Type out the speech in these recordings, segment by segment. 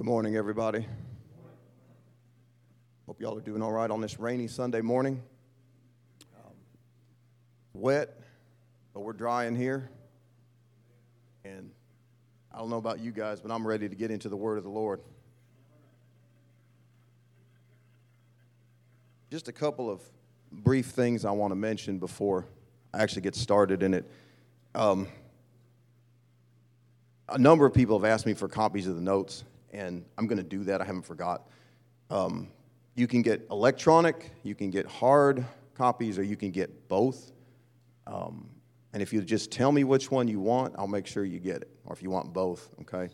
Good morning, everybody. Hope y'all are doing all right on this rainy Sunday morning. Um, wet, but we're dry in here. And I don't know about you guys, but I'm ready to get into the Word of the Lord. Just a couple of brief things I want to mention before I actually get started in it. Um, a number of people have asked me for copies of the notes, and I'm going to do that. I haven't forgot. Um, you can get electronic, you can get hard copies, or you can get both. Um, and if you just tell me which one you want, I'll make sure you get it. Or if you want both, okay?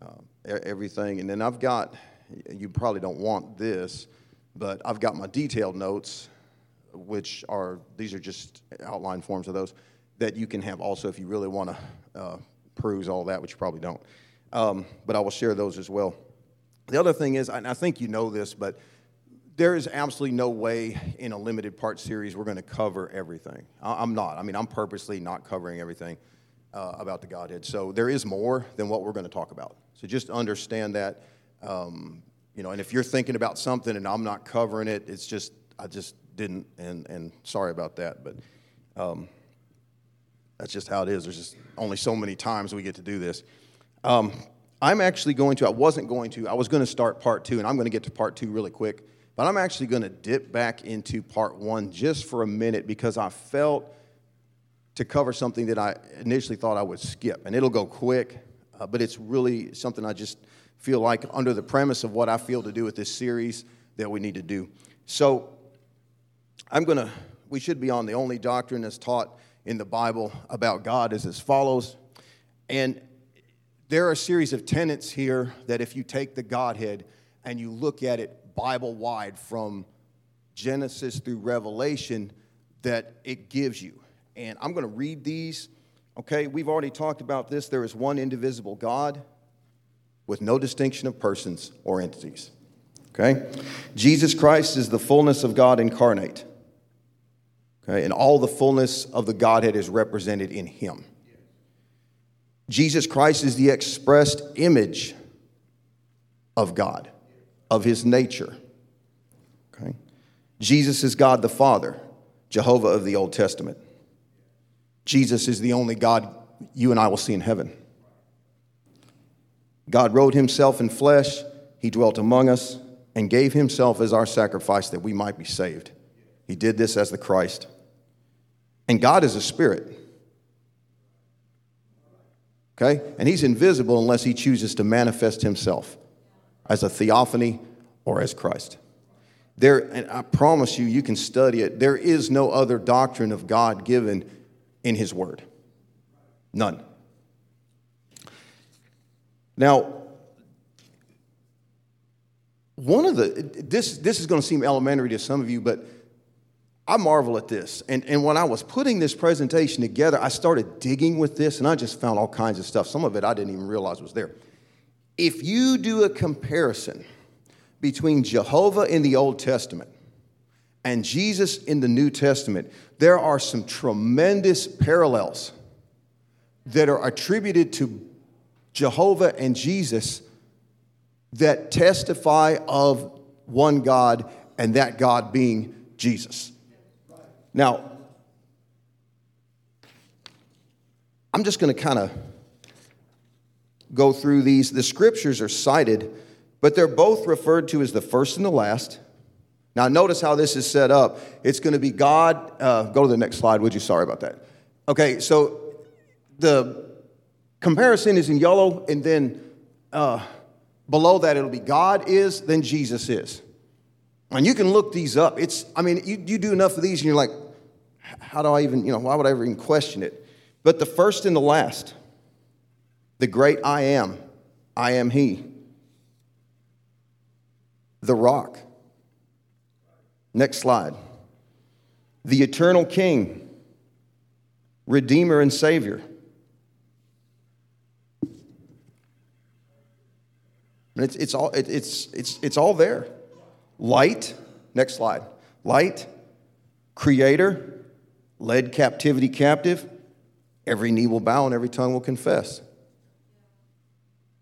Uh, everything. And then I've got, you probably don't want this, but I've got my detailed notes, which are, these are just outline forms of those, that you can have also if you really want to uh, peruse all that, which you probably don't. Um, but I will share those as well. The other thing is, I think you know this, but there is absolutely no way in a limited part series we're going to cover everything. I'm not. I mean, I'm purposely not covering everything uh, about the Godhead. So there is more than what we're going to talk about. So just understand that. Um, you know, and if you're thinking about something and I'm not covering it, it's just I just didn't, and and sorry about that, but um, that's just how it is. There's just only so many times we get to do this. Um, I'm actually going to, I wasn't going to, I was going to start part two, and I'm going to get to part two really quick, but I'm actually going to dip back into part one just for a minute because I felt to cover something that I initially thought I would skip. And it'll go quick, uh, but it's really something I just feel like, under the premise of what I feel to do with this series, that we need to do. So I'm going to, we should be on the only doctrine that's taught in the Bible about God is as follows. And there are a series of tenets here that if you take the Godhead and you look at it Bible wide from Genesis through Revelation, that it gives you. And I'm going to read these. Okay, we've already talked about this. There is one indivisible God with no distinction of persons or entities. Okay? Jesus Christ is the fullness of God incarnate. Okay? And all the fullness of the Godhead is represented in him. Jesus Christ is the expressed image of God, of his nature. Okay? Jesus is God the Father, Jehovah of the Old Testament. Jesus is the only God you and I will see in heaven. God wrote himself in flesh, he dwelt among us, and gave himself as our sacrifice that we might be saved. He did this as the Christ. And God is a spirit. Okay? And he's invisible unless he chooses to manifest himself as a theophany or as Christ. There, and I promise you, you can study it. There is no other doctrine of God given in his word. None. Now, one of the, this, this is going to seem elementary to some of you, but I marvel at this. And, and when I was putting this presentation together, I started digging with this and I just found all kinds of stuff. Some of it I didn't even realize was there. If you do a comparison between Jehovah in the Old Testament and Jesus in the New Testament, there are some tremendous parallels that are attributed to Jehovah and Jesus that testify of one God and that God being Jesus. Now, I'm just going to kind of go through these. The scriptures are cited, but they're both referred to as the first and the last. Now, notice how this is set up. It's going to be God. Uh, go to the next slide, would you? Sorry about that. Okay, so the comparison is in yellow, and then uh, below that it'll be God is, then Jesus is. And you can look these up. It's, I mean, you, you do enough of these, and you're like, how do I even, you know, why would I even question it? But the first and the last, the great I am, I am He, the rock. Next slide. The eternal King, Redeemer and Savior. And it's, it's, all, it, it's, it's, it's all there. Light, next slide. Light, Creator, led captivity captive, every knee will bow and every tongue will confess.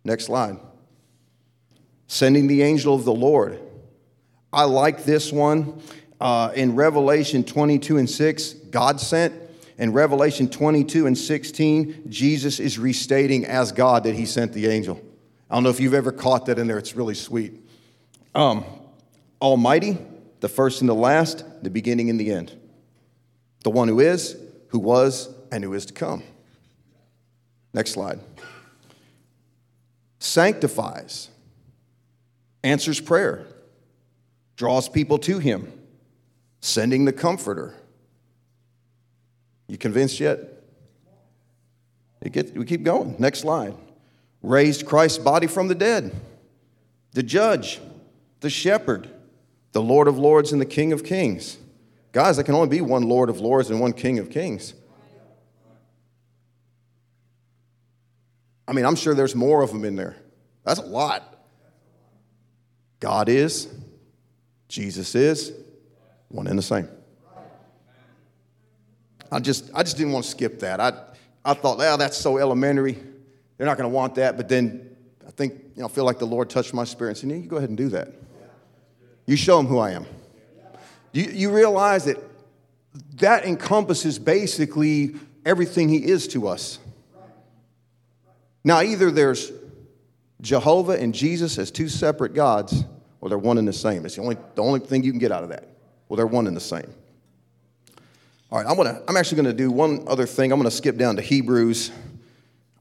Next slide. sending the angel of the Lord. I like this one. Uh, in Revelation 22 and 6, God sent. In Revelation 22 and 16, Jesus is restating as God that he sent the angel. I don't know if you've ever caught that in there, it's really sweet. Um, Almighty, the first and the last, the beginning and the end. The one who is, who was, and who is to come. Next slide. Sanctifies, answers prayer, draws people to him, sending the comforter. You convinced yet? Get, we keep going. Next slide. Raised Christ's body from the dead, the judge, the shepherd, the Lord of lords, and the King of kings. Guys, there can only be one Lord of lords and one King of kings. I mean, I'm sure there's more of them in there. That's a lot. God is, Jesus is, one and the same. I just, I just didn't want to skip that. I, I thought, oh, that's so elementary. They're not going to want that. But then I think, you know, I feel like the Lord touched my spirit and said, you go ahead and do that. You show them who I am. You, you realize that that encompasses basically everything He is to us. Now, either there's Jehovah and Jesus as two separate gods, or they're one and the same. It's the only, the only thing you can get out of that. Well, they're one and the same. All right, I'm, gonna, I'm actually going to do one other thing. I'm going to skip down to Hebrews.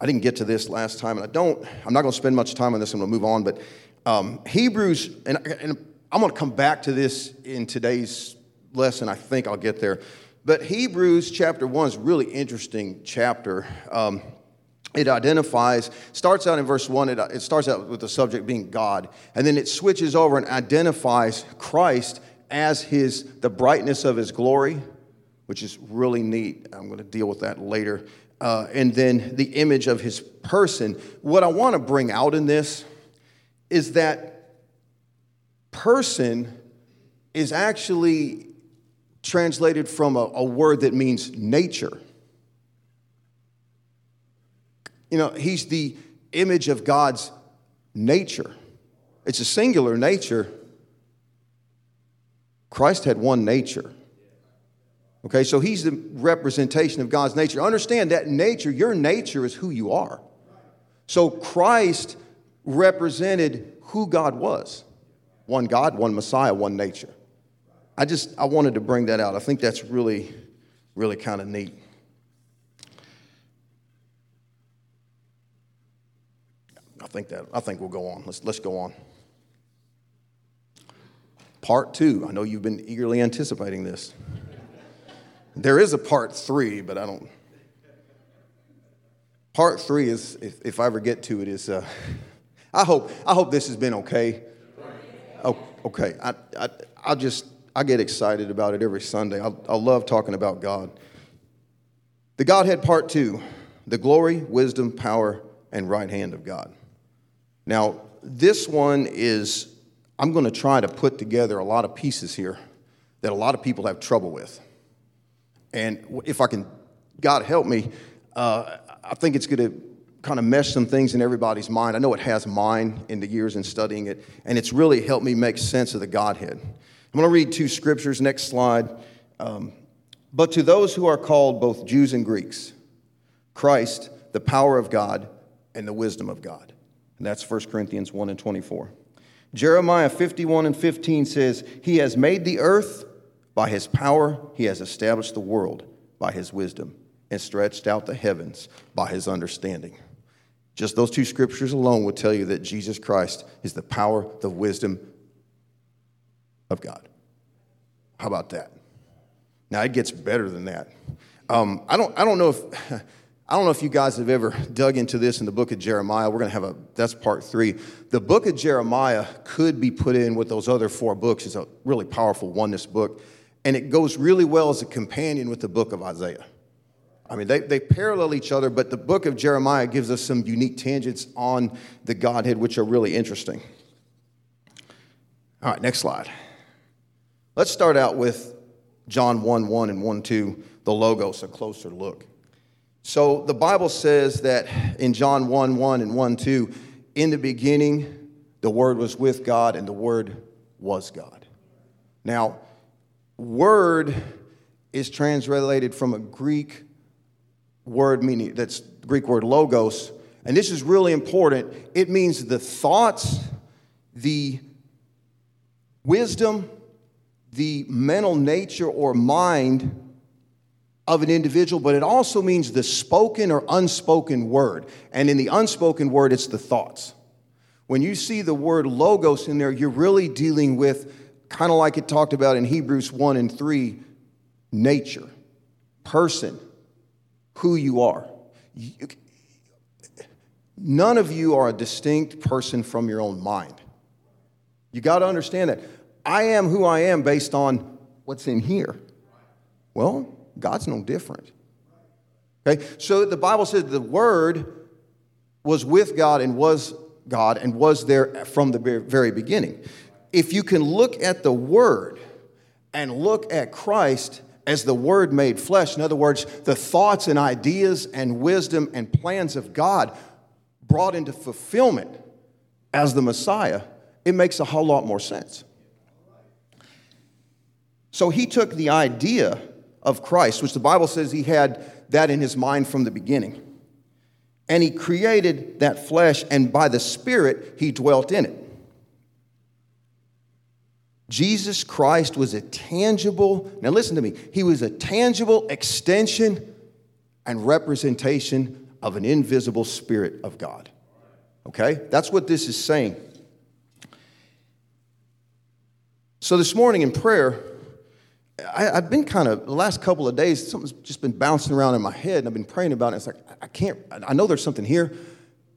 I didn't get to this last time, and I don't, I'm not going to spend much time on this. I'm going to move on. But um, Hebrews, and, and I'm going to come back to this in today's lesson. I think I'll get there. But Hebrews chapter 1 is a really interesting chapter. Um, it identifies, starts out in verse 1, it, it starts out with the subject being God, and then it switches over and identifies Christ as his, the brightness of his glory, which is really neat. I'm going to deal with that later. Uh, and then the image of his person. What I want to bring out in this is that person is actually translated from a, a word that means nature. You know, he's the image of God's nature. It's a singular nature. Christ had one nature. Okay, so he's the representation of God's nature. Understand that nature, your nature is who you are. So Christ represented who God was one God, one Messiah, one nature. I just I wanted to bring that out. I think that's really, really kind of neat. I think that I think we'll go on. Let's let's go on. Part two. I know you've been eagerly anticipating this. There is a part three, but I don't. Part three is, if, if I ever get to it, is. Uh, I hope I hope this has been okay. Oh, okay. I, I I just I get excited about it every Sunday. I, I love talking about God. The Godhead part two: the glory, wisdom, power, and right hand of God. Now, this one is, I'm going to try to put together a lot of pieces here that a lot of people have trouble with. And if I can, God help me, uh, I think it's going to kind of mesh some things in everybody's mind. I know it has mine in the years in studying it, and it's really helped me make sense of the Godhead. I'm going to read two scriptures. Next slide. Um, but to those who are called both Jews and Greeks, Christ, the power of God and the wisdom of God. And that's 1 Corinthians 1 and 24. Jeremiah 51 and 15 says, He has made the earth by his power, he has established the world by his wisdom, and stretched out the heavens by his understanding. Just those two scriptures alone will tell you that Jesus Christ is the power, the wisdom of God. How about that? Now it gets better than that. Um, I don't. I don't know if. I don't know if you guys have ever dug into this in the book of Jeremiah. We're going to have a, that's part three. The book of Jeremiah could be put in with those other four books. It's a really powerful oneness book. And it goes really well as a companion with the book of Isaiah. I mean, they, they parallel each other, but the book of Jeremiah gives us some unique tangents on the Godhead, which are really interesting. All right, next slide. Let's start out with John 1 1 and 1 2, the Logos, a closer look. So the Bible says that in John 1 1 and 1 2, in the beginning, the Word was with God, and the Word was God. Now, word is translated from a Greek word meaning that's the Greek word logos, and this is really important. It means the thoughts, the wisdom, the mental nature or mind of an individual, but it also means the spoken or unspoken word. And in the unspoken word, it's the thoughts. When you see the word logos in there, you're really dealing with, kind of like it talked about in Hebrews 1 and 3, nature, person, who you are. You, none of you are a distinct person from your own mind. You got to understand that. I am who I am based on what's in here. Well, God's no different. Okay? So the Bible says the Word was with God and was God and was there from the very beginning. If you can look at the Word and look at Christ as the Word made flesh, in other words, the thoughts and ideas and wisdom and plans of God brought into fulfillment as the Messiah, it makes a whole lot more sense. So he took the idea of Christ, which the Bible says he had that in his mind from the beginning. And he created that flesh, and by the Spirit, he dwelt in it. Jesus Christ was a tangible, now listen to me, he was a tangible extension and representation of an invisible Spirit of God. Okay? That's what this is saying. So this morning in prayer, I, have been kind of, the last couple of days, something's just been bouncing around in my head, and I've been praying about it. It's like, I can't, I know there's something here,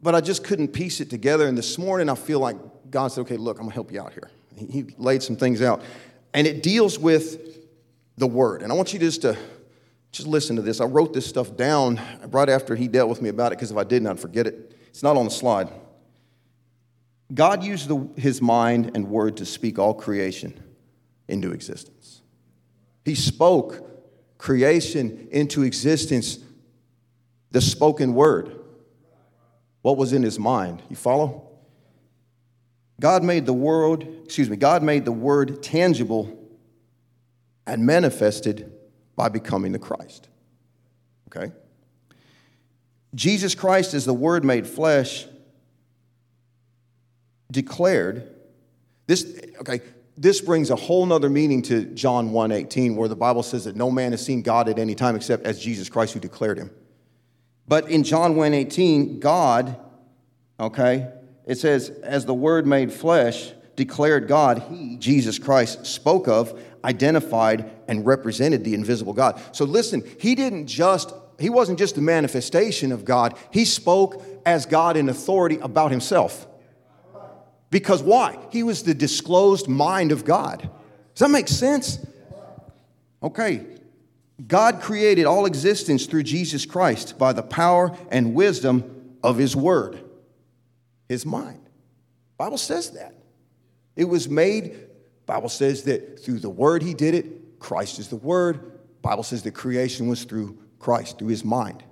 but I just couldn't piece it together. And this morning, I feel like God said, okay, look, I'm going to help you out here. He, laid some things out. And it deals with the word. And I want you just to just listen to this. I wrote this stuff down right after he dealt with me about it, because if I didn't, I'd forget it. It's not on the slide. God used the, his mind and word to speak all creation into existence. He spoke creation into existence, the spoken word. What was in his mind? You follow? God made the world, excuse me, God made the word tangible and manifested by becoming the Christ. Okay? Jesus Christ is the word made flesh declared this okay this brings a whole nother meaning to John 1:18 where the Bible says that no man has seen God at any time except as Jesus Christ who declared him. But in John 1:18 God okay it says as the word made flesh declared God he Jesus Christ spoke of identified and represented the invisible God. So listen, he didn't just he wasn't just the manifestation of God. He spoke as God in authority about himself. Because why? He was the disclosed mind of God. Does that make sense? Okay. God created all existence through Jesus Christ by the power and wisdom of his word, his mind. Bible says that. It was made, Bible says that through the word he did it. Christ is the word. Bible says that creation was through Christ, through his mind.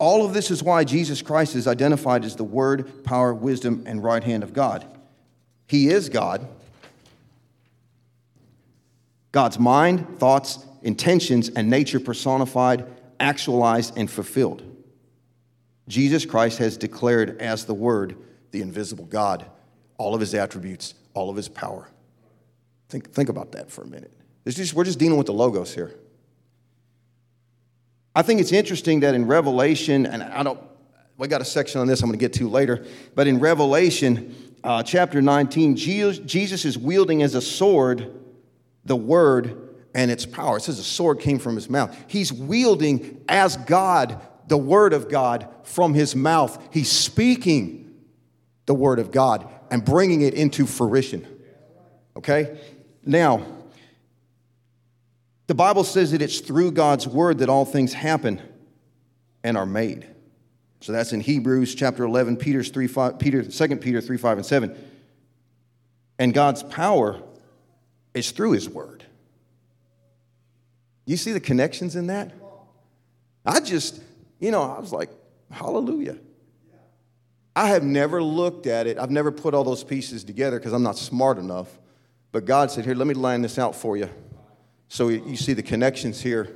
All of this is why Jesus Christ is identified as the Word, power, wisdom, and right hand of God. He is God. God's mind, thoughts, intentions, and nature personified, actualized, and fulfilled. Jesus Christ has declared as the Word, the invisible God, all of his attributes, all of his power. Think, think about that for a minute. We're just dealing with the logos here. I think it's interesting that in Revelation, and I don't, we got a section on this I'm going to get to later, but in Revelation uh, chapter 19, Jesus is wielding as a sword the word and its power. It says a sword came from his mouth. He's wielding as God the word of God from his mouth. He's speaking the word of God and bringing it into fruition. Okay? Now, the Bible says that it's through God's word that all things happen and are made. So that's in Hebrews chapter 11, Peter's 3, 5, Peter, 2 Peter 3, 5, and 7. And God's power is through his word. You see the connections in that? I just, you know, I was like, hallelujah. I have never looked at it. I've never put all those pieces together because I'm not smart enough. But God said, Here, let me line this out for you. So you see the connections here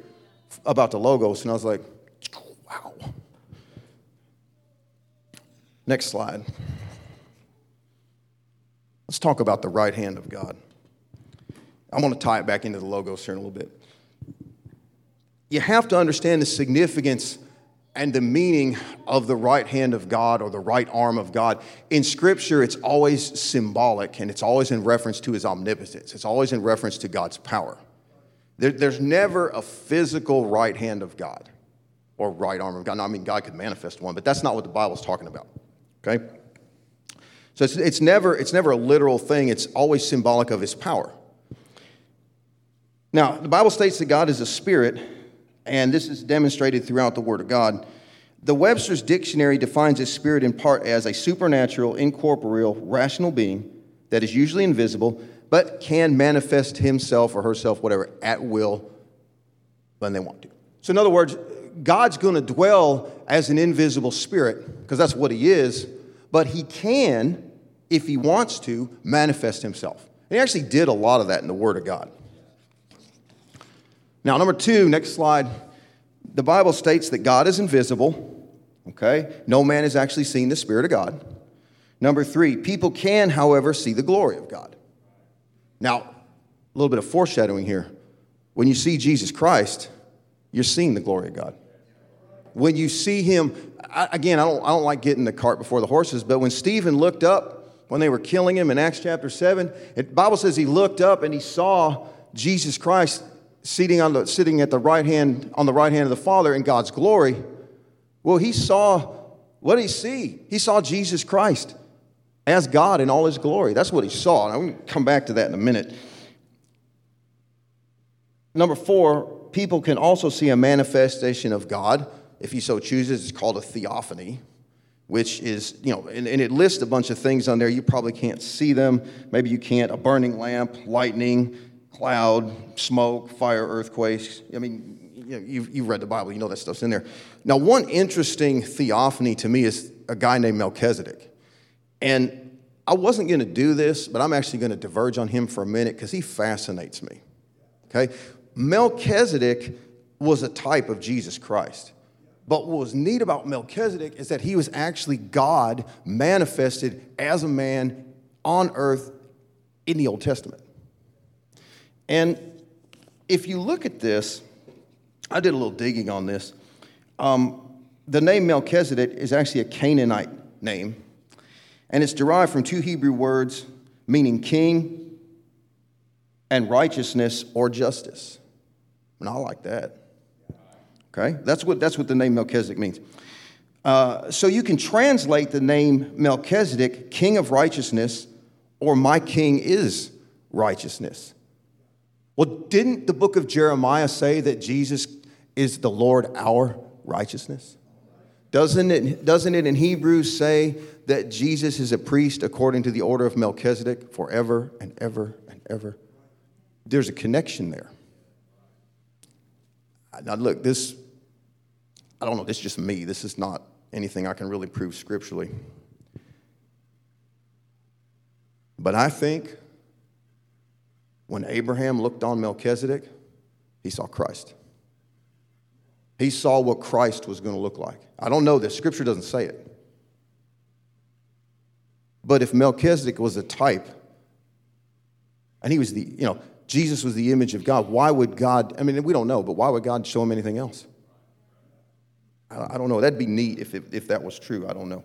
about the logos. And I was like, Wow. Next slide. Let's talk about the right hand of God. I'm going to tie it back into the logos here in a little bit. You have to understand the significance and the meaning of the right hand of God or the right arm of God. In Scripture, it's always symbolic and it's always in reference to His omnipotence, it's always in reference to God's power. There, there's never a physical right hand of God or right arm of God. Now, I mean, God could manifest one, but that's not what the Bible's talking about. Okay? So it's, it's, never, it's never a literal thing, it's always symbolic of His power. Now, the Bible states that God is a spirit, and this is demonstrated throughout the Word of God. The Webster's Dictionary defines a spirit in part as a supernatural, incorporeal, rational being that is usually invisible, but can manifest himself or herself, whatever, at will when they want to. So, in other words, God's going to dwell as an invisible spirit, because that's what he is, but he can, if he wants to, manifest himself. And he actually did a lot of that in the Word of God. Now, number two, next slide. The Bible states that God is invisible, okay? No man has actually seen the Spirit of God. Number three, people can, however, see the glory of God. Now, a little bit of foreshadowing here. When you see Jesus Christ, you're seeing the glory of God. When you see him, I, again, I don't, I don't like getting the cart before the horses, but when Stephen looked up when they were killing him in Acts chapter 7, the Bible says he looked up and he saw Jesus Christ sitting, on the, sitting at the right hand, on the right hand of the Father in God's glory, well, he saw, what did he see? He saw Jesus Christ as God in all his glory. That's what he saw. And I'm going to come back to that in a minute. Number four, people can also see a manifestation of God. If he so chooses, it's called a theophany, which is, you know, and, and it lists a bunch of things on there. You probably can't see them. Maybe you can't. A burning lamp, lightning, cloud, smoke, fire, earthquakes. I mean, you know, you've, you've read the Bible, you know that stuff's in there. Now, one interesting theophany to me is a guy named Melchizedek. And I wasn't going to do this, but I'm actually going to diverge on him for a minute because he fascinates me. Okay? Melchizedek was a type of Jesus Christ. But what was neat about Melchizedek is that he was actually God manifested as a man on earth in the Old Testament. And if you look at this, I did a little digging on this. Um, the name Melchizedek is actually a Canaanite name, and it's derived from two Hebrew words meaning king and righteousness or justice. And I like that. Okay? That's what, that's what the name Melchizedek means. Uh, so you can translate the name Melchizedek, king of righteousness, or my king is righteousness. Well, didn't the book of Jeremiah say that Jesus is the Lord our righteousness? Doesn't it, doesn't it in Hebrews say that Jesus is a priest according to the order of Melchizedek forever and ever and ever? There's a connection there. Now, look, this, I don't know, this is just me. This is not anything I can really prove scripturally. But I think when Abraham looked on Melchizedek, he saw Christ. He saw what Christ was going to look like. I don't know this, scripture doesn't say it. But if Melchizedek was a type, and he was the, you know, Jesus was the image of God, why would God, I mean, we don't know, but why would God show him anything else? I don't know. That'd be neat if, if, if that was true. I don't know.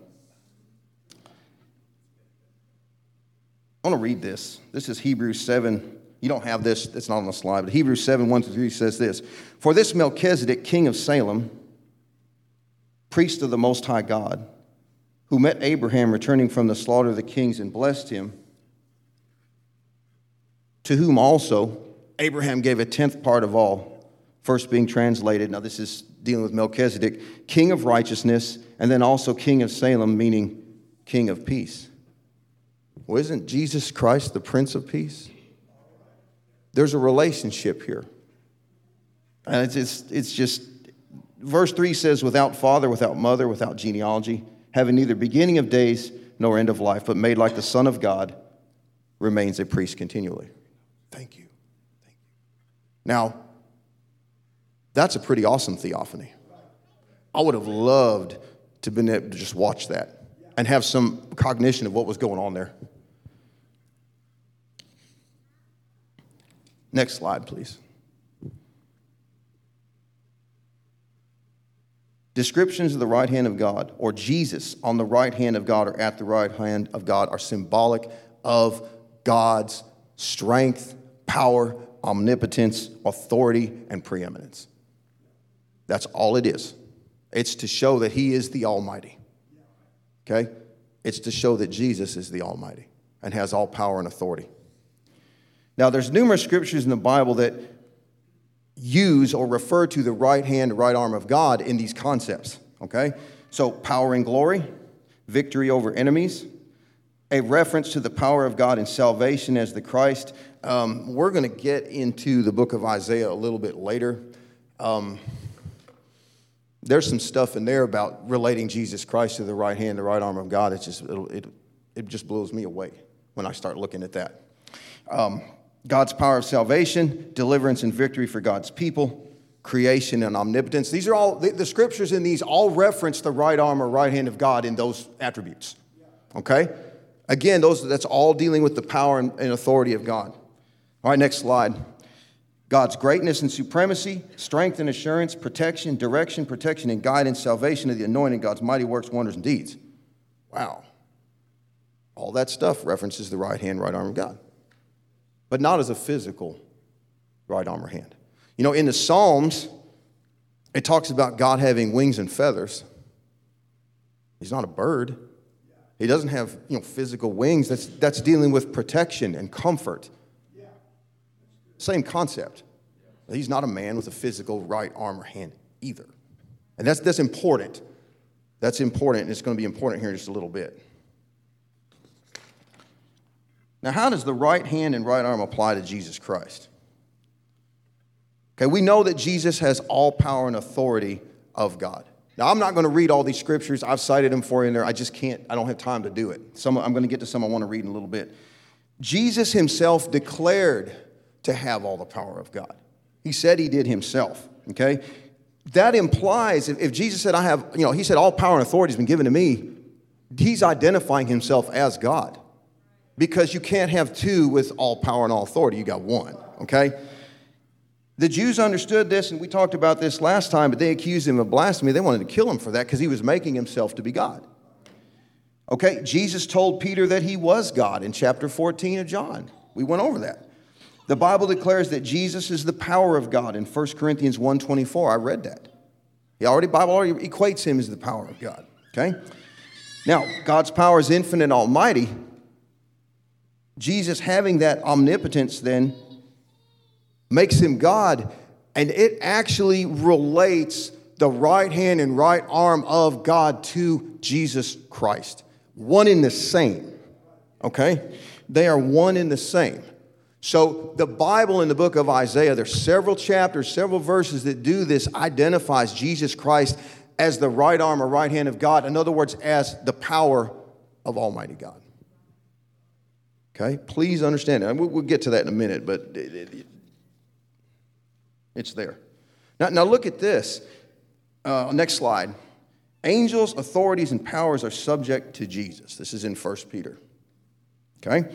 I want to read this. This is Hebrews 7 you don't have this, it's not on the slide, but Hebrews 7 1 through 3 says this For this Melchizedek, king of Salem, priest of the Most High God, who met Abraham returning from the slaughter of the kings and blessed him, to whom also Abraham gave a tenth part of all, first being translated. Now, this is dealing with Melchizedek, king of righteousness, and then also king of Salem, meaning king of peace. Well, isn't Jesus Christ the Prince of Peace? There's a relationship here. And it's, it's, it's just, verse 3 says, without father, without mother, without genealogy, having neither beginning of days nor end of life, but made like the Son of God, remains a priest continually. Thank you. Thank you. Now, that's a pretty awesome theophany. I would have loved to been able to just watch that and have some cognition of what was going on there. Next slide, please. Descriptions of the right hand of God or Jesus on the right hand of God or at the right hand of God are symbolic of God's strength, power, omnipotence, authority, and preeminence. That's all it is. It's to show that He is the Almighty. Okay? It's to show that Jesus is the Almighty and has all power and authority. Now, there's numerous scriptures in the Bible that use or refer to the right hand, right arm of God in these concepts. Okay? So, power and glory, victory over enemies, a reference to the power of God in salvation as the Christ. Um, we're going to get into the book of Isaiah a little bit later. Um, there's some stuff in there about relating Jesus Christ to the right hand, the right arm of God. It just, it, it just blows me away when I start looking at that. Um, God's power of salvation, deliverance and victory for God's people, creation and omnipotence. These are all, the, the scriptures in these all reference the right arm or right hand of God in those attributes. Okay? Again, those, that's all dealing with the power and, and authority of God. All right, next slide. God's greatness and supremacy, strength and assurance, protection, direction, protection, and guidance, salvation of the anointed, God's mighty works, wonders, and deeds. Wow. All that stuff references the right hand, right arm of God but not as a physical right arm or hand. You know, in the Psalms, it talks about God having wings and feathers. He's not a bird. He doesn't have you know, physical wings. That's, that's dealing with protection and comfort. Same concept. He's not a man with a physical right arm or hand either. And that's, that's important. That's important, and it's going to be important here in just a little bit. Now, how does the right hand and right arm apply to Jesus Christ? Okay, we know that Jesus has all power and authority of God. Now, I'm not going to read all these scriptures. I've cited them for you in there. I just can't, I don't have time to do it. Some, I'm going to get to some I want to read in a little bit. Jesus himself declared to have all the power of God. He said he did himself, okay? That implies, if, if Jesus said, I have, you know, he said, all power and authority has been given to me, he's identifying himself as God because you can't have two with all power and all authority. You got one, okay? The Jews understood this, and we talked about this last time, but they accused him of blasphemy. They wanted to kill him for that because he was making himself to be God. Okay, Jesus told Peter that he was God in chapter 14 of John. We went over that. The Bible declares that Jesus is the power of God in 1 Corinthians 1:24. I read that. He already Bible already equates him as the power of God. Okay? Now, God's power is infinite and almighty, Jesus having that omnipotence then makes him God, and it actually relates the right hand and right arm of God to Jesus Christ. One in the same. Okay? They are one in the same. So the Bible in the book of Isaiah, there's several chapters, several verses that do this, identifies Jesus Christ as the right arm or right hand of God. In other words, as the power of Almighty God. Okay? Please understand it. We'll get to that in a minute, but it, it, it's there. Now, now look at this. Uh, next slide. Angels, authorities, and powers are subject to Jesus. This is in 1 Peter. Okay?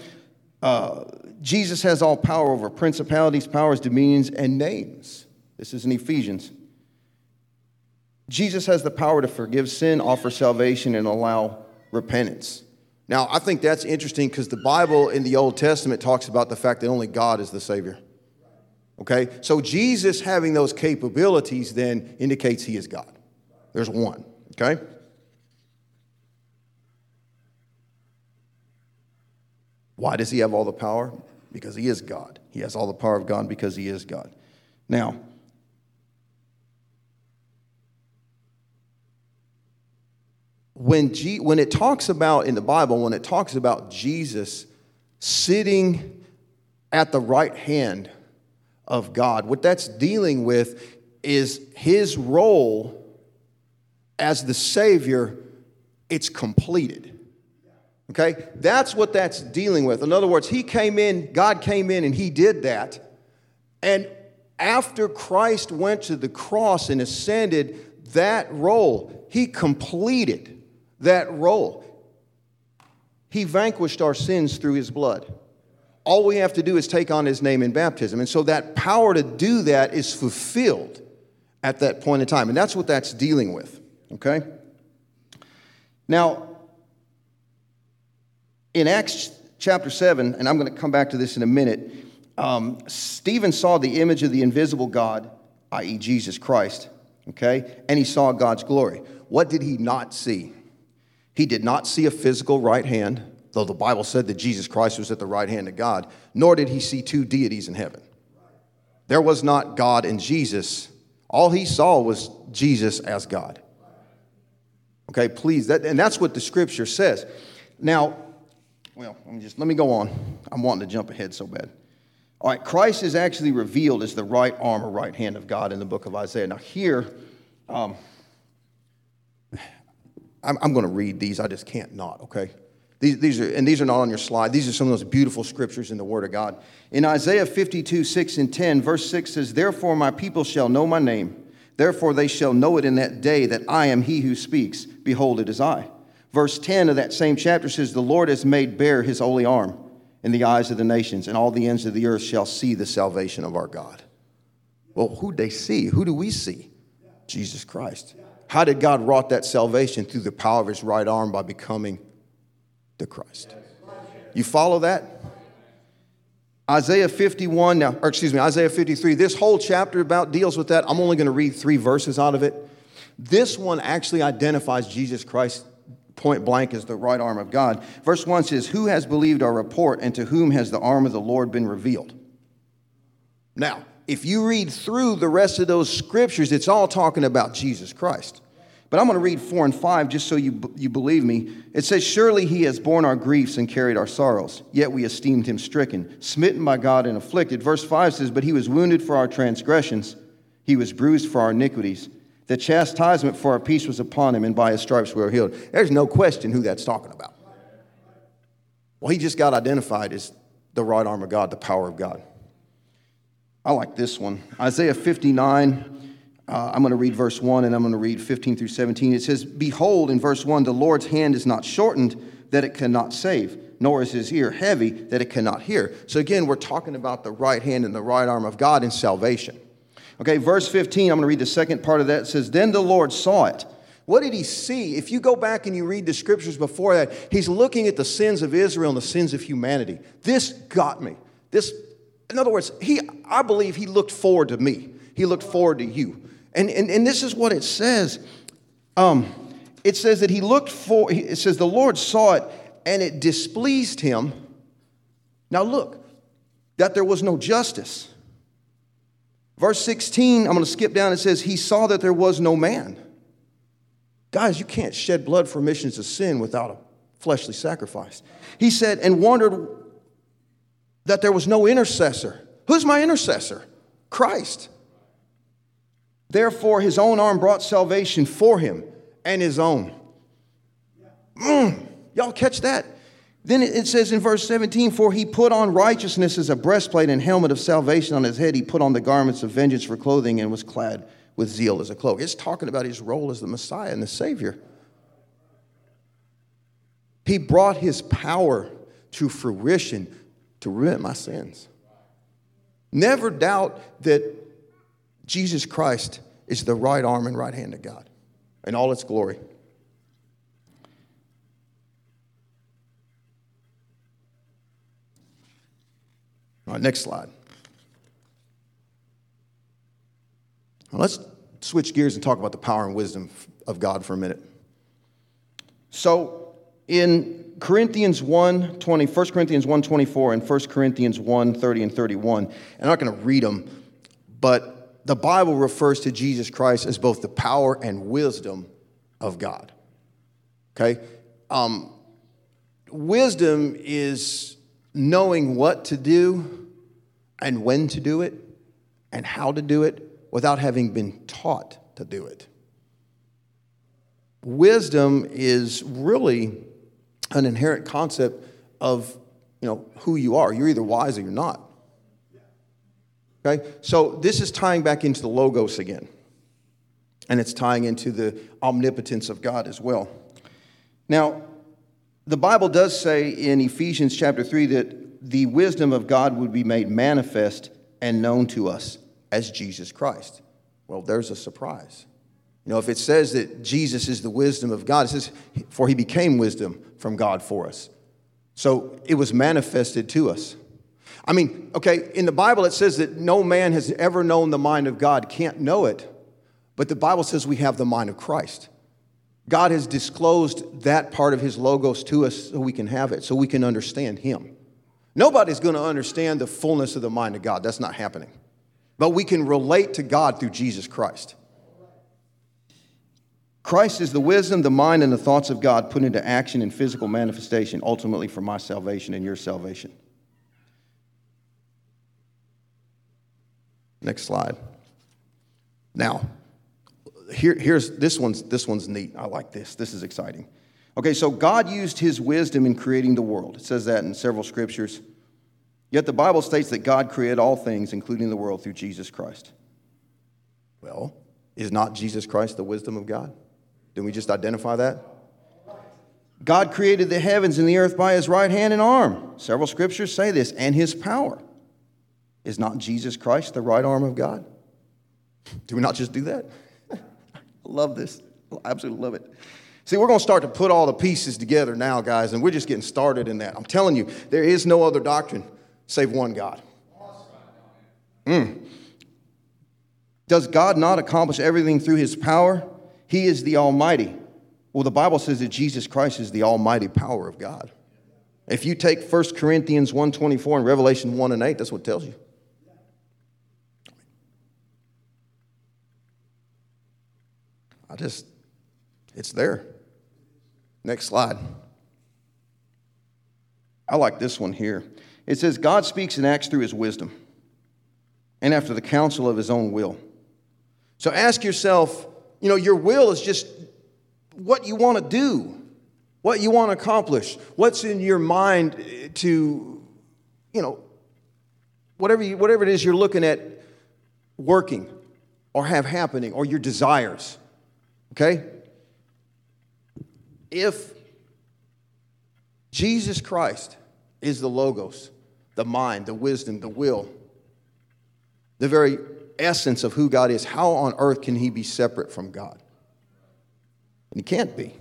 Uh, Jesus has all power over principalities, powers, dominions, and names. This is in Ephesians. Jesus has the power to forgive sin, offer salvation, and allow repentance. Now, I think that's interesting because the Bible in the Old Testament talks about the fact that only God is the Savior. Okay? So Jesus having those capabilities then indicates he is God. There's one. Okay? Why does he have all the power? Because he is God. He has all the power of God because he is God. Now, when, G, when it talks about in the Bible, when it talks about Jesus sitting at the right hand of God, what that's dealing with is his role as the Savior it's completed. Okay? That's what that's dealing with. In other words, he came in, God came in and he did that. And after Christ went to the cross and ascended that role, he completed that role. He vanquished our sins through his blood. All we have to do is take on his name in baptism. And so that power to do that is fulfilled at that point in time. And that's what that's dealing with. Okay? Now, in Acts chapter 7, and I'm going to come back to this in a minute, um, Stephen saw the image of the invisible God, i.e., Jesus Christ, okay? And he saw God's glory. What did he not see? He did not see a physical right hand, though the Bible said that Jesus Christ was at the right hand of God, nor did he see two deities in heaven. There was not God and Jesus. All he saw was Jesus as God. Okay, please, that, and that's what the scripture says. Now, well, let me just let me go on. I'm wanting to jump ahead so bad. All right, Christ is actually revealed as the right arm or right hand of God in the book of Isaiah. Now, here, um, I'm, I'm going to read these. I just can't not, okay? These, these are, and these are not on your slide. These are some of those beautiful scriptures in the Word of God. In Isaiah 52, 6 and 10, verse 6 says, Therefore my people shall know my name. Therefore they shall know it in that day that I am he who speaks. Behold, it is I. Verse 10 of that same chapter says, The Lord has made bare his holy arm in the eyes of the nations, and all the ends of the earth shall see the salvation of our God. Well, who'd they see? Who do we see? Jesus Christ. How did God wrought that salvation? Through the power of his right arm by becoming the Christ. You follow that? Isaiah 51, now, or excuse me, Isaiah 53, this whole chapter about deals with that. I'm only going to read three verses out of it. This one actually identifies Jesus Christ point blank as the right arm of God. Verse 1 says, Who has believed our report, and to whom has the arm of the Lord been revealed? Now, if you read through the rest of those scriptures, it's all talking about Jesus Christ. But I'm going to read four and five just so you, you believe me. It says, Surely he has borne our griefs and carried our sorrows, yet we esteemed him stricken, smitten by God and afflicted. Verse 5 says, But he was wounded for our transgressions, he was bruised for our iniquities. The chastisement for our peace was upon him, and by his stripes we are healed. There's no question who that's talking about. Well, he just got identified as the right arm of God, the power of God. I like this one. Isaiah 59, uh, I'm going to read verse 1 and I'm going to read 15 through 17. It says, Behold, in verse 1, the Lord's hand is not shortened that it cannot save, nor is his ear heavy that it cannot hear. So again, we're talking about the right hand and the right arm of God in salvation. Okay, verse 15, I'm going to read the second part of that. It says, Then the Lord saw it. What did he see? If you go back and you read the scriptures before that, he's looking at the sins of Israel and the sins of humanity. This got me. This, in other words, he, I believe he looked forward to me. He looked forward to you. And, and, and this is what it says. Um, it says that he looked for, it says the Lord saw it and it displeased him. Now look, that there was no justice. Verse 16, I'm going to skip down. It says, He saw that there was no man. Guys, you can't shed blood for remissions of sin without a fleshly sacrifice. He said, and wondered that there was no intercessor. Who's my intercessor? Christ. Therefore, his own arm brought salvation for him and his own. Mm, y'all catch that? Then it says in verse 17, For he put on righteousness as a breastplate and helmet of salvation on his head. He put on the garments of vengeance for clothing and was clad with zeal as a cloak. It's talking about his role as the Messiah and the Savior. He brought his power to fruition to remit my sins. Never doubt that Jesus Christ is the right arm and right hand of God in all its glory. All right, next slide. Now let's switch gears and talk about the power and wisdom of God for a minute. So in Corinthians 1 20, 1 Corinthians 1 24 and 1 Corinthians 1 30 and 31, I'm not going to read them, but the Bible refers to Jesus Christ as both the power and wisdom of God. Okay? Um, wisdom is knowing what to do and when to do it and how to do it without having been taught to do it. wisdom is really an inherent concept of you know who you are. You're either wise or you're not. Okay? So this is tying back into the logos again. And it's tying into the omnipotence of God as well. Now, the Bible does say in Ephesians chapter 3 that the wisdom of God would be made manifest and known to us as Jesus Christ. Well, there's a surprise. You know, if it says that Jesus is the wisdom of God, it says, for he became wisdom from God for us. So it was manifested to us. I mean, okay, in the Bible it says that no man has ever known the mind of God, can't know it, but the Bible says we have the mind of Christ. God has disclosed that part of his logos to us so we can have it, so we can understand him. Nobody's going to understand the fullness of the mind of God. That's not happening. But we can relate to God through Jesus Christ. Christ is the wisdom, the mind, and the thoughts of God put into action in physical manifestation, ultimately for my salvation and your salvation. Next slide. Now, here, here's this one's this one's neat. I like this. This is exciting. Okay, so God used his wisdom in creating the world. It says that in several scriptures. Yet the Bible states that God created all things, including the world, through Jesus Christ. Well, is not Jesus Christ the wisdom of God? Didn't we just identify that? God created the heavens and the earth by his right hand and arm. Several scriptures say this, and his power. Is not Jesus Christ the right arm of God? Do we not just do that? I love this. I absolutely love it. See, we're going to start to put all the pieces together now, guys, and we're just getting started in that. I'm telling you, there is no other doctrine save one God. Mm. Does God not accomplish everything through his power? He is the Almighty. Well, the Bible says that Jesus Christ is the almighty power of God. If you take 1 Corinthians 1.24 and Revelation 1 and 8, that's what tells you. I just, it's there. Next slide. I like this one here. It says, God speaks and acts through his wisdom and after the counsel of his own will. So ask yourself, you know, your will is just what you want to do, what you want to accomplish, what's in your mind to, you know, whatever, you, whatever it is you're looking at working or have happening or your desires. Okay? If Jesus Christ is the Logos, the mind, the wisdom, the will, the very essence of who God is, how on earth can he be separate from God? And he can't be.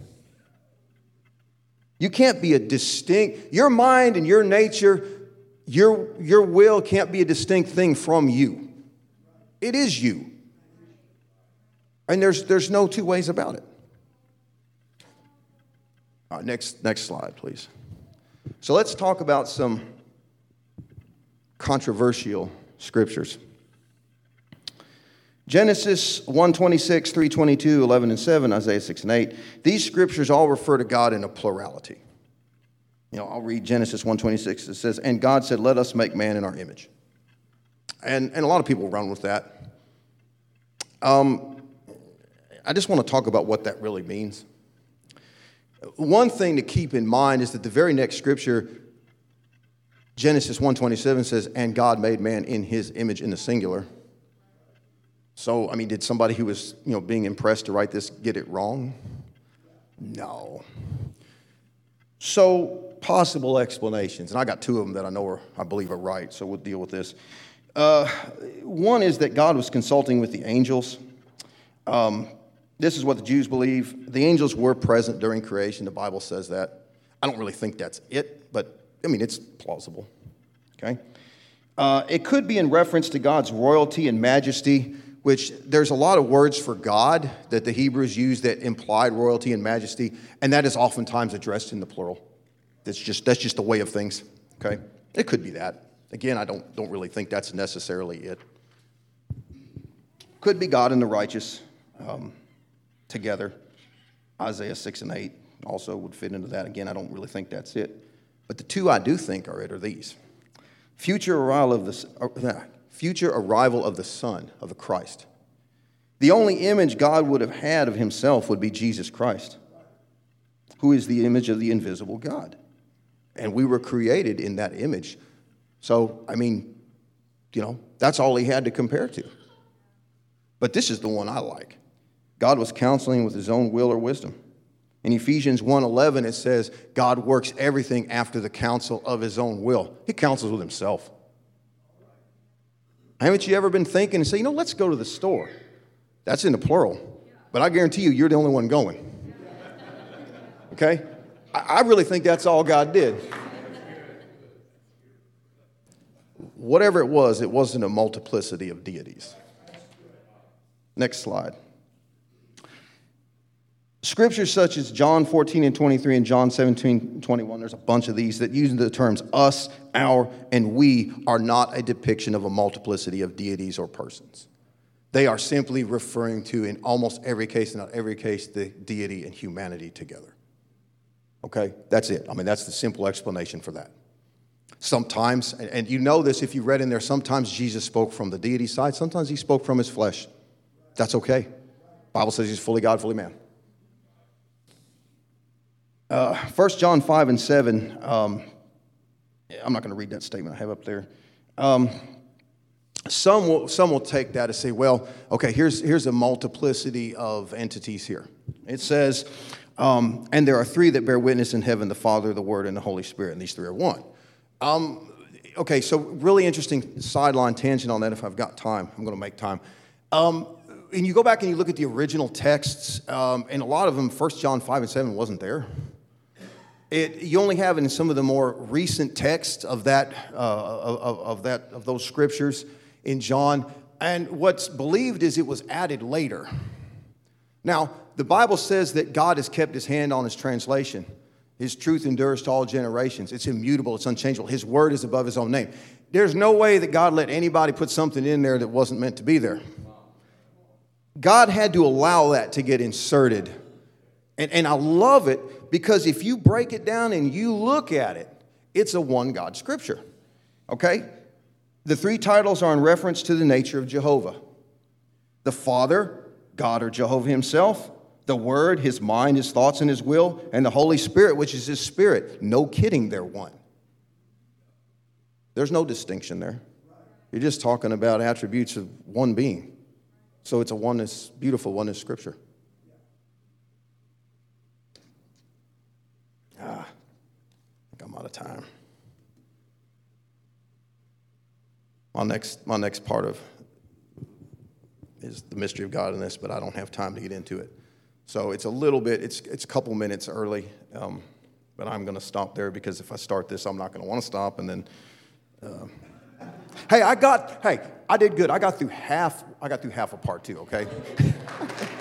You can't be a distinct, your mind and your nature, your, your will can't be a distinct thing from you. It is you. And there's, there's no two ways about it. All right, next, next slide, please. So let's talk about some controversial scriptures. Genesis 126, 322, 11 and 7, Isaiah 6 and 8. These scriptures all refer to God in a plurality. You know, I'll read Genesis 126. It says, And God said, Let us make man in our image. And, and a lot of people run with that. Um, I just want to talk about what that really means. One thing to keep in mind is that the very next scripture, Genesis 1:27 says, "And God made man in his image in the singular." So, I mean, did somebody who was, you know, being impressed to write this get it wrong? No. So, possible explanations, and I got two of them that I know are, I believe are right, so we'll deal with this. Uh, one is that God was consulting with the angels. Um, this is what the Jews believe. The angels were present during creation, the Bible says that. I don't really think that's it, but I mean, it's plausible. Okay? Uh, it could be in reference to God's royalty and majesty which there's a lot of words for God that the Hebrews use that implied royalty and majesty, and that is oftentimes addressed in the plural. That's just, that's just the way of things, okay? It could be that. Again, I don't, don't really think that's necessarily it. Could be God and the righteous um, together. Isaiah 6 and 8 also would fit into that. Again, I don't really think that's it. But the two I do think are it are these future arrival of the, uh, future arrival of the Son, of the Christ. The only image God would have had of himself would be Jesus Christ. who is the image of the invisible God. And we were created in that image. So, I mean, you know, that's all he had to compare to. But this is the one I like. God was counseling with his own will or wisdom. In Ephesians 1:11 it says God works everything after the counsel of his own will. He counsels with himself. Haven't you ever been thinking and say, you know, let's go to the store? That's in the plural. But I guarantee you, you're the only one going. Okay? I really think that's all God did. Whatever it was, it wasn't a multiplicity of deities. Next slide. Scriptures such as John 14 and 23 and John 17 21, there's a bunch of these that use the terms us, our, and we are not a depiction of a multiplicity of deities or persons. They are simply referring to, in almost every case, not every case, the deity and humanity together. Okay? That's it. I mean, that's the simple explanation for that. Sometimes, and you know this if you read in there, sometimes Jesus spoke from the deity side, sometimes he spoke from his flesh. That's okay. Bible says he's fully God, fully man. Uh, 1 John 5 and 7, um, I'm not going to read that statement I have up there. Um, some, will, some will take that and say, well, okay, here's, here's a multiplicity of entities here. It says, um, and there are three that bear witness in heaven the Father, the Word, and the Holy Spirit, and these three are one. Um, okay, so really interesting sideline tangent on that if I've got time. I'm going to make time. Um, and you go back and you look at the original texts, um, and a lot of them, 1 John 5 and 7 wasn't there. It, you only have in some of the more recent texts of that, uh, of, of, that, of those scriptures in John. And what's believed is it was added later. Now, the Bible says that God has kept his hand on his translation. His truth endures to all generations. It's immutable, it's unchangeable. His word is above his own name. There's no way that God let anybody put something in there that wasn't meant to be there. God had to allow that to get inserted. And, and I love it because if you break it down and you look at it, it's a one God scripture. Okay? The three titles are in reference to the nature of Jehovah the Father, God or Jehovah Himself, the Word, His mind, His thoughts, and His will, and the Holy Spirit, which is His Spirit. No kidding, they're one. There's no distinction there. You're just talking about attributes of one being. So it's a oneness, beautiful oneness scripture. I'm out of time. My next, my next part of is the mystery of God in this, but I don't have time to get into it. So it's a little bit, it's, it's a couple minutes early, um, but I'm going to stop there because if I start this, I'm not going to want to stop. And then, uh, hey, I got, hey, I did good. I got through half, I got through half of part two, okay?